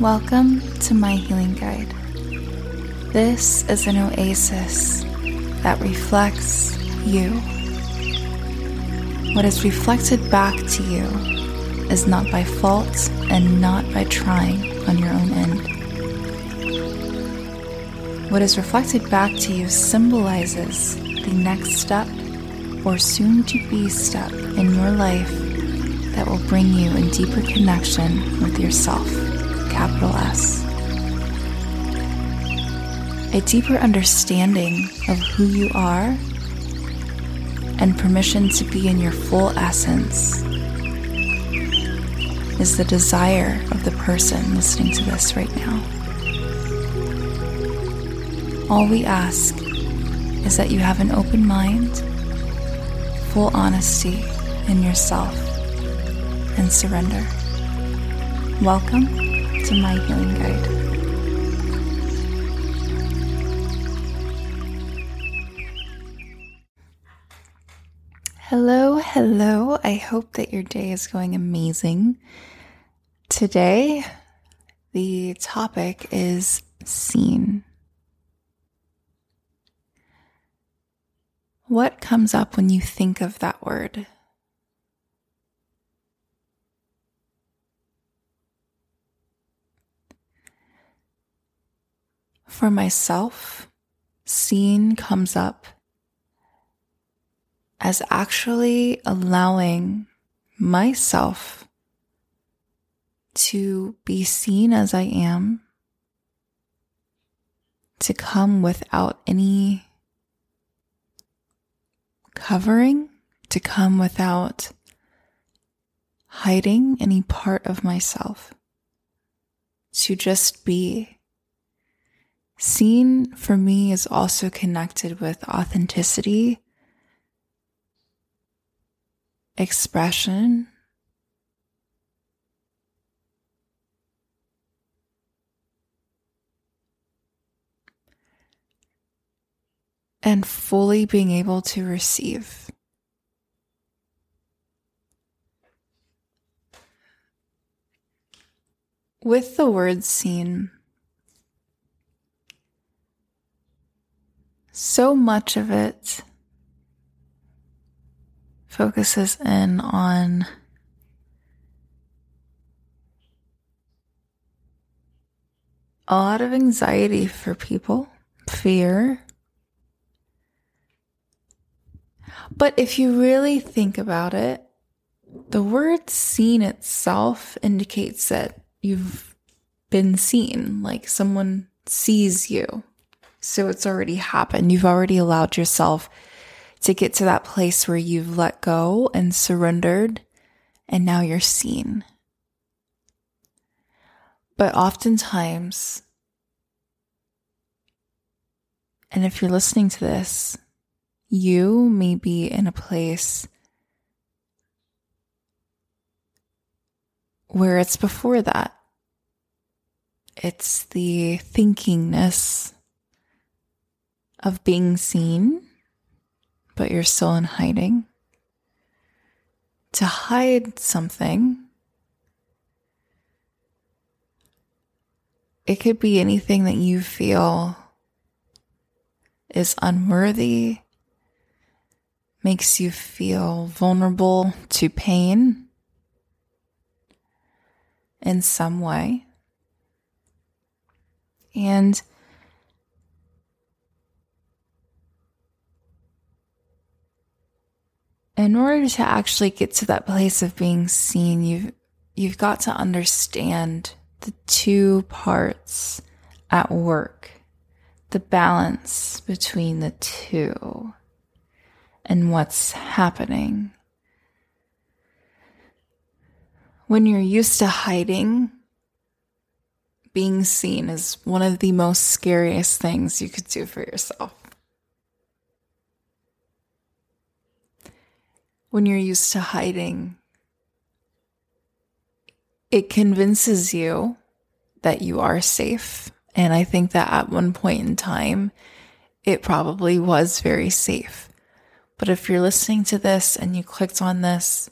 Welcome to my healing guide. This is an oasis that reflects you. What is reflected back to you is not by fault and not by trying on your own end. What is reflected back to you symbolizes the next step or soon to be step in your life that will bring you in deeper connection with yourself, capital S. A deeper understanding of who you are and permission to be in your full essence is the desire of the person listening to this right now. All we ask is that you have an open mind, full honesty in yourself, and surrender. Welcome to my healing guide. Hello, hello. I hope that your day is going amazing. Today, the topic is seen. What comes up when you think of that word? For myself, seen comes up as actually allowing myself to be seen as I am, to come without any covering, to come without hiding any part of myself, to just be. Seen for me is also connected with authenticity, expression, and fully being able to receive. With the word seen, so much of it focuses in on a lot of anxiety for people, fear, But if you really think about it, the word seen itself indicates that you've been seen, like someone sees you. So it's already happened. You've already allowed yourself to get to that place where you've let go and surrendered, and now you're seen. But oftentimes, and if you're listening to this, you may be in a place where it's before that. It's the thinkingness of being seen, but you're still in hiding. To hide something, it could be anything that you feel is unworthy makes you feel vulnerable to pain in some way. And in order to actually get to that place of being seen, you've, you've got to understand the two parts at work, the balance between the two and what's happening. When you're used to hiding, being seen is one of the most scariest things you could do for yourself. When you're used to hiding, it convinces you that you are safe. And I think that at one point in time, it probably was very safe. But if you're listening to this and you clicked on this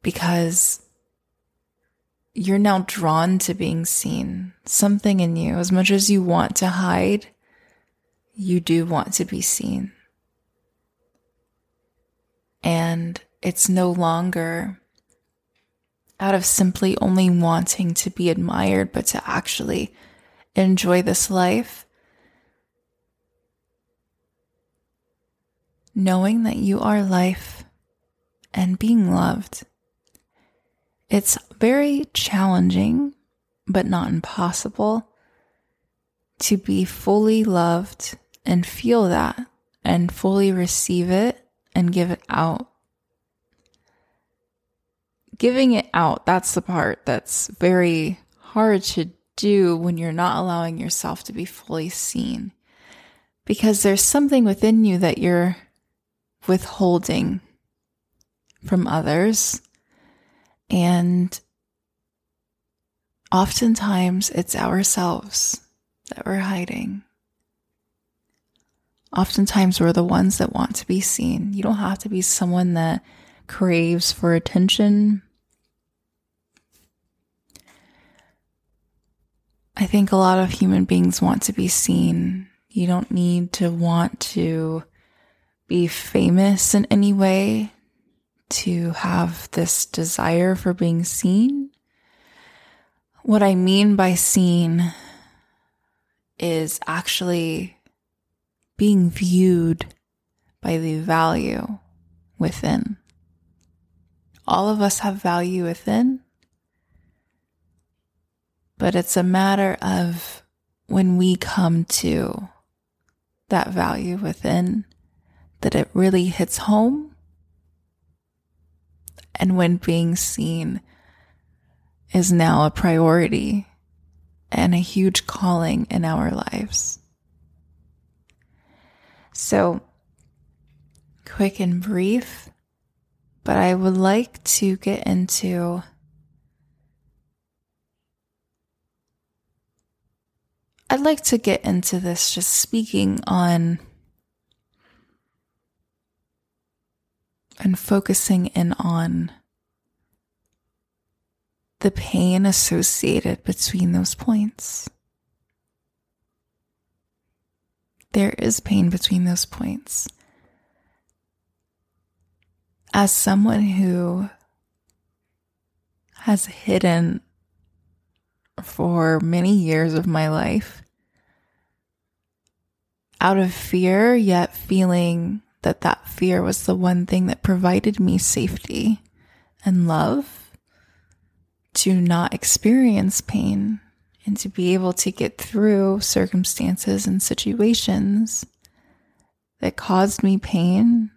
because you're now drawn to being seen. Something in you, as much as you want to hide, you do want to be seen. And it's no longer out of simply only wanting to be admired, but to actually enjoy this life. Knowing that you are life and being loved. It's very challenging, but not impossible, to be fully loved and feel that and fully receive it and give it out. Giving it out, that's the part that's very hard to do when you're not allowing yourself to be fully seen. Because there's something within you that you're withholding from others. And oftentimes it's ourselves that we're hiding. Oftentimes we're the ones that want to be seen. You don't have to be someone that craves for attention. I think a lot of human beings want to be seen. You don't need to want to be famous in any way to have this desire for being seen. What I mean by seen is actually being viewed by the value within. All of us have value within, but it's a matter of when we come to that value within that it really hits home and when being seen is now a priority and a huge calling in our lives. So, quick and brief, but I would like to get into I'd like to get into this just speaking on and focusing in on the pain associated between those points. There is pain between those points. As someone who has hidden for many years of my life out of fear, yet feeling that that fear was the one thing that provided me safety and love to not experience pain and to be able to get through circumstances and situations that caused me pain.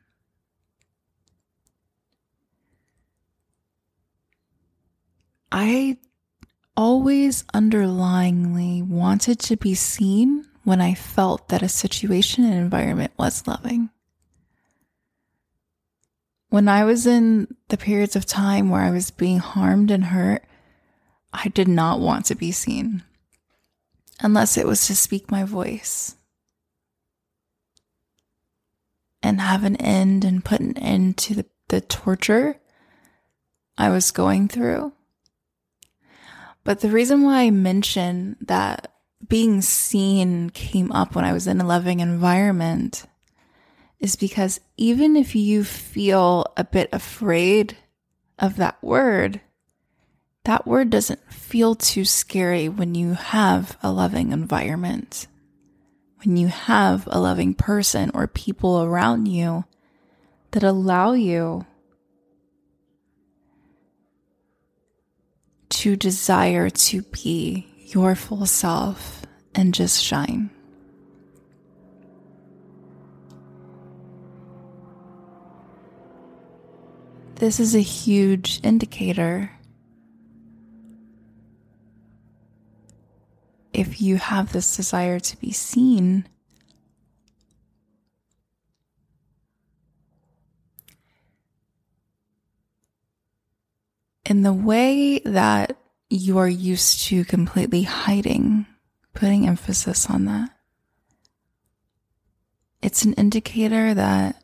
I always underlyingly wanted to be seen when I felt that a situation and environment was loving. When I was in the periods of time where I was being harmed and hurt, I did not want to be seen unless it was to speak my voice and have an end and put an end to the, the torture I was going through. But the reason why I mention that being seen came up when I was in a loving environment is because even if you feel a bit afraid of that word, that word doesn't feel too scary when you have a loving environment, when you have a loving person or people around you that allow you to desire to be your full self and just shine. This is a huge indicator. If you have this desire to be seen, in the way that you are used to completely hiding, putting emphasis on that, it's an indicator that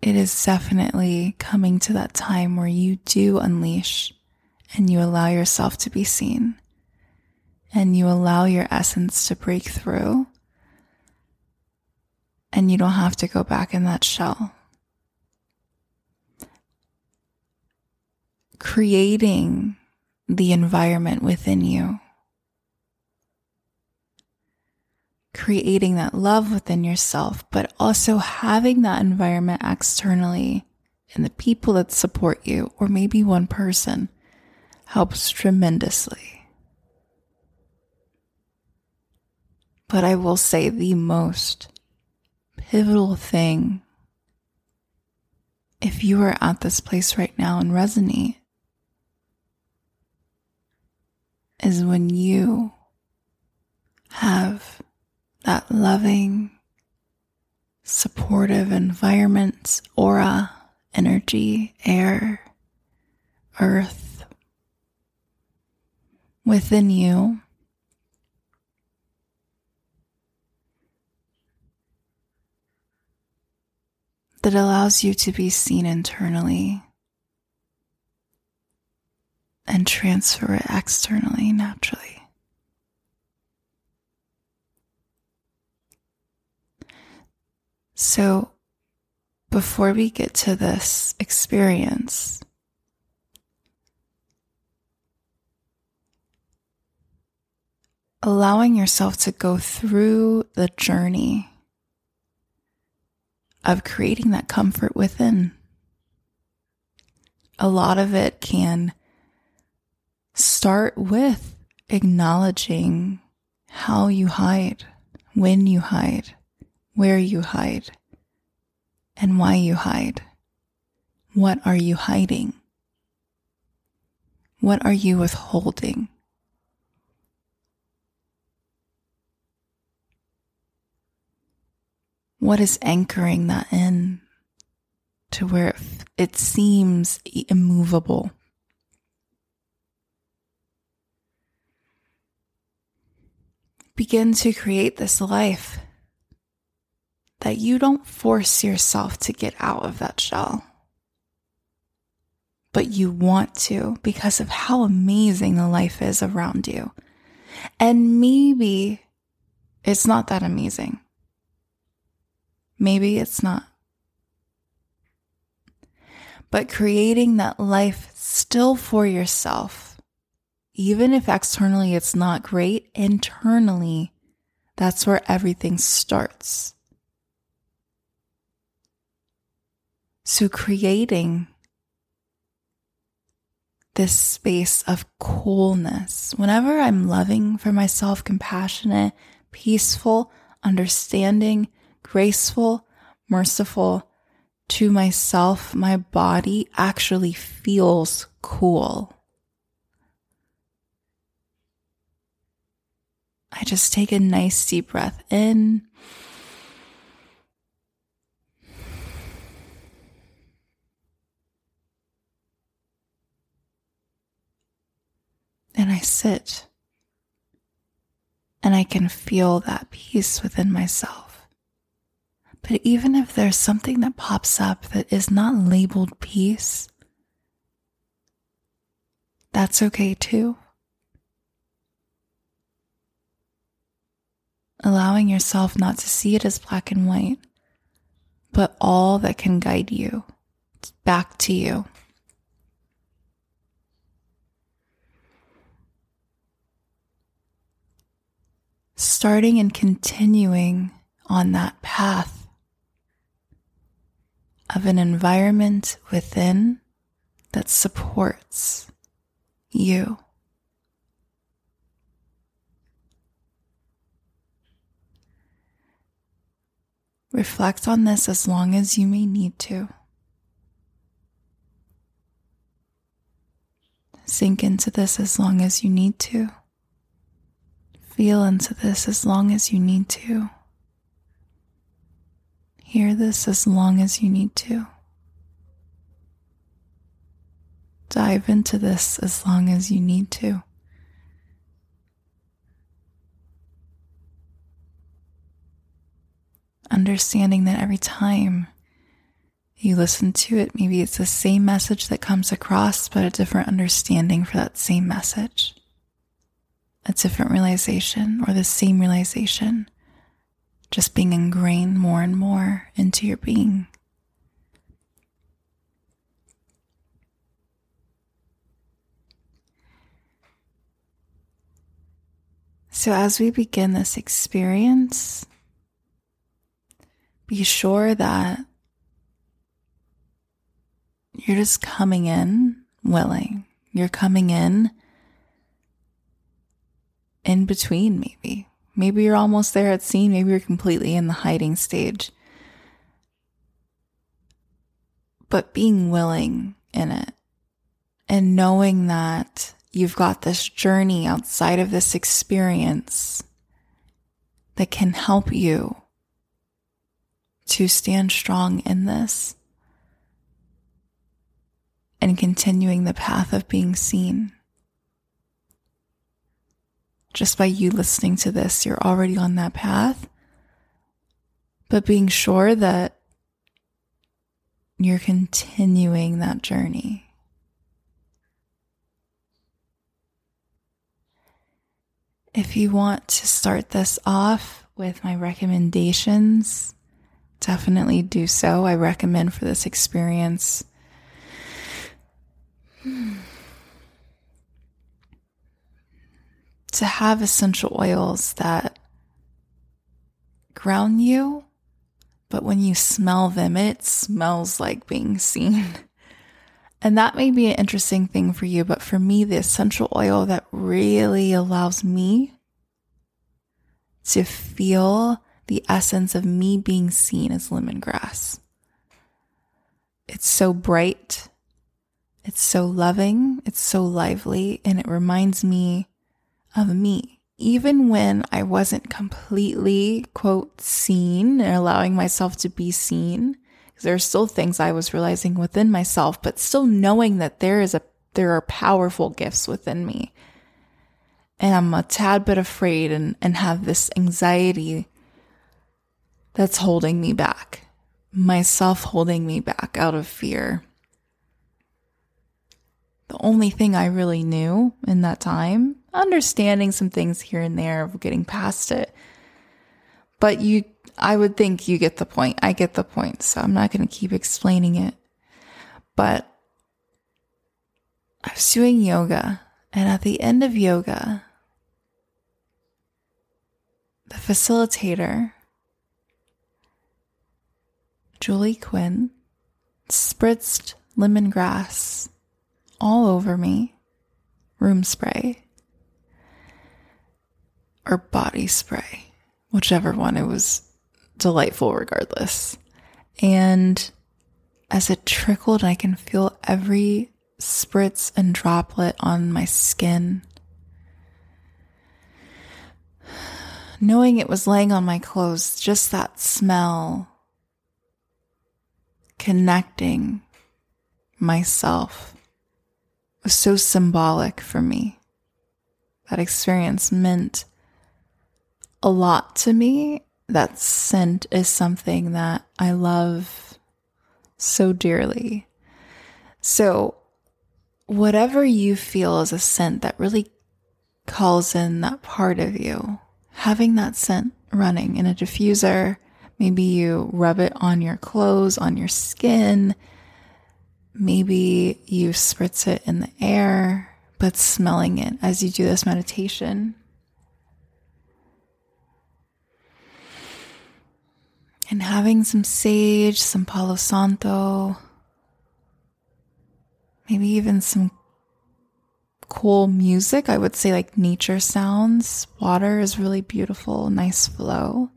it is definitely coming to that time where you do unleash and you allow yourself to be seen. And you allow your essence to break through. And you don't have to go back in that shell. Creating the environment within you. Creating that love within yourself, but also having that environment externally and the people that support you, or maybe one person, helps tremendously. But I will say the most pivotal thing, if you are at this place right now and resonate, is when you have that loving, supportive environment, aura, energy, air, earth within you. That allows you to be seen internally and transfer it externally naturally. So, before we get to this experience, allowing yourself to go through the journey of creating that comfort within. A lot of it can Start with acknowledging how you hide, when you hide, where you hide, and why you hide. What are you hiding? What are you withholding? What is anchoring that in to where it seems immovable? Begin to create this life that you don't force yourself to get out of that shell, but you want to because of how amazing the life is around you. And maybe it's not that amazing. Maybe it's not. But creating that life still for yourself even if externally it's not great, internally, that's where everything starts. So, creating this space of coolness, whenever I'm loving for myself, compassionate, peaceful, understanding, graceful, merciful to myself, my body actually feels cool. I just take a nice deep breath in. And I sit and I can feel that peace within myself. But even if there's something that pops up that is not labeled peace, that's okay too. Allowing yourself not to see it as black and white, but all that can guide you back to you. Starting and continuing on that path of an environment within that supports you. Reflect on this as long as you may need to. Sink into this as long as you need to. Feel into this as long as you need to. Hear this as long as you need to. Dive into this as long as you need to. Understanding that every time You listen to it, maybe it's the same message that comes across, but a different understanding for that same message. A different realization or the same realization, just being ingrained more and more into your being. So, as we begin this experience, be sure that you're just coming in willing. You're coming in in between, maybe. Maybe you're almost there at seen. Maybe you're completely in the hiding stage. But being willing in it and knowing that You've got this journey outside of this experience that can help you to stand strong in this and continuing the path of being seen. Just by you listening to this, you're already on that path. But being sure that you're continuing that journey. If you want to start this off with my recommendations, definitely do so. I recommend for this experience. Hmm. To have essential oils that ground you, but when you smell them, it smells like being seen. And that may be an interesting thing for you, but for me, the essential oil that really allows me to feel the essence of me being seen as lemongrass. It's so bright, it's so loving, it's so lively, and it reminds me of me. Even when I wasn't completely, quote, seen and allowing myself to be seen, because there are still things I was realizing within myself, but still knowing that there is a there are powerful gifts within me. And I'm a tad bit afraid and, and have this anxiety that's holding me back. Myself holding me back out of fear. The only thing I really knew in that time, understanding some things here and there of getting past it. But you I would think you get the point. I get the point. So I'm not going to keep explaining it. But I was doing yoga. And at the end of yoga, the facilitator, Julie Quinn, spritzed lemongrass all over me, room spray, or body spray, whichever one it was delightful regardless. And as it trickled, I can feel every spritz and droplet on my skin. Knowing it was laying on my clothes, just that smell connecting myself was so symbolic for me. That experience meant a lot to me that scent is something that I love so dearly. So, whatever you feel is a scent that really calls in that part of you, having that scent running in a diffuser, maybe you rub it on your clothes, on your skin, maybe you spritz it in the air, but smelling it as you do this meditation And having some sage, some Palo Santo, maybe even some cool music. I would say like nature sounds. Water is really beautiful, nice flow.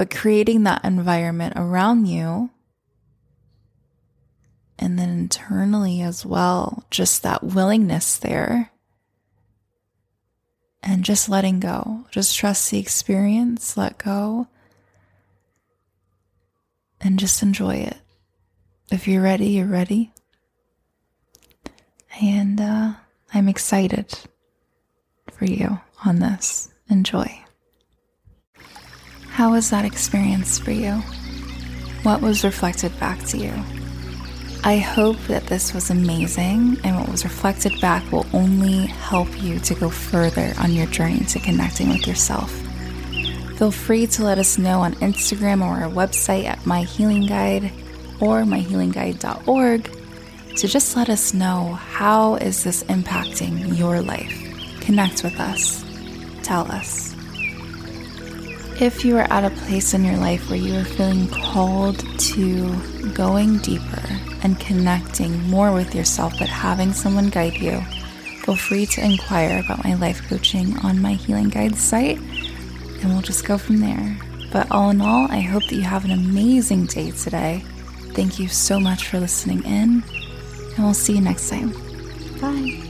But creating that environment around you and then internally as well, just that willingness there and just letting go. Just trust the experience, let go and just enjoy it. If you're ready, you're ready. And uh, I'm excited for you on this. Enjoy. How was that experience for you? what was reflected back to you? I hope that this was amazing and what was reflected back will only help you to go further on your journey to connecting with yourself. Feel free to let us know on Instagram or our website at My Healing Guide or myhealingguide.org to just let us know how is this impacting your life. Connect with us. Tell us. If you are at a place in your life where you are feeling called to going deeper and connecting more with yourself, but having someone guide you, feel free to inquire about my life coaching on my Healing Guide site, and we'll just go from there. But all in all, I hope that you have an amazing day today. Thank you so much for listening in, and we'll see you next time. Bye.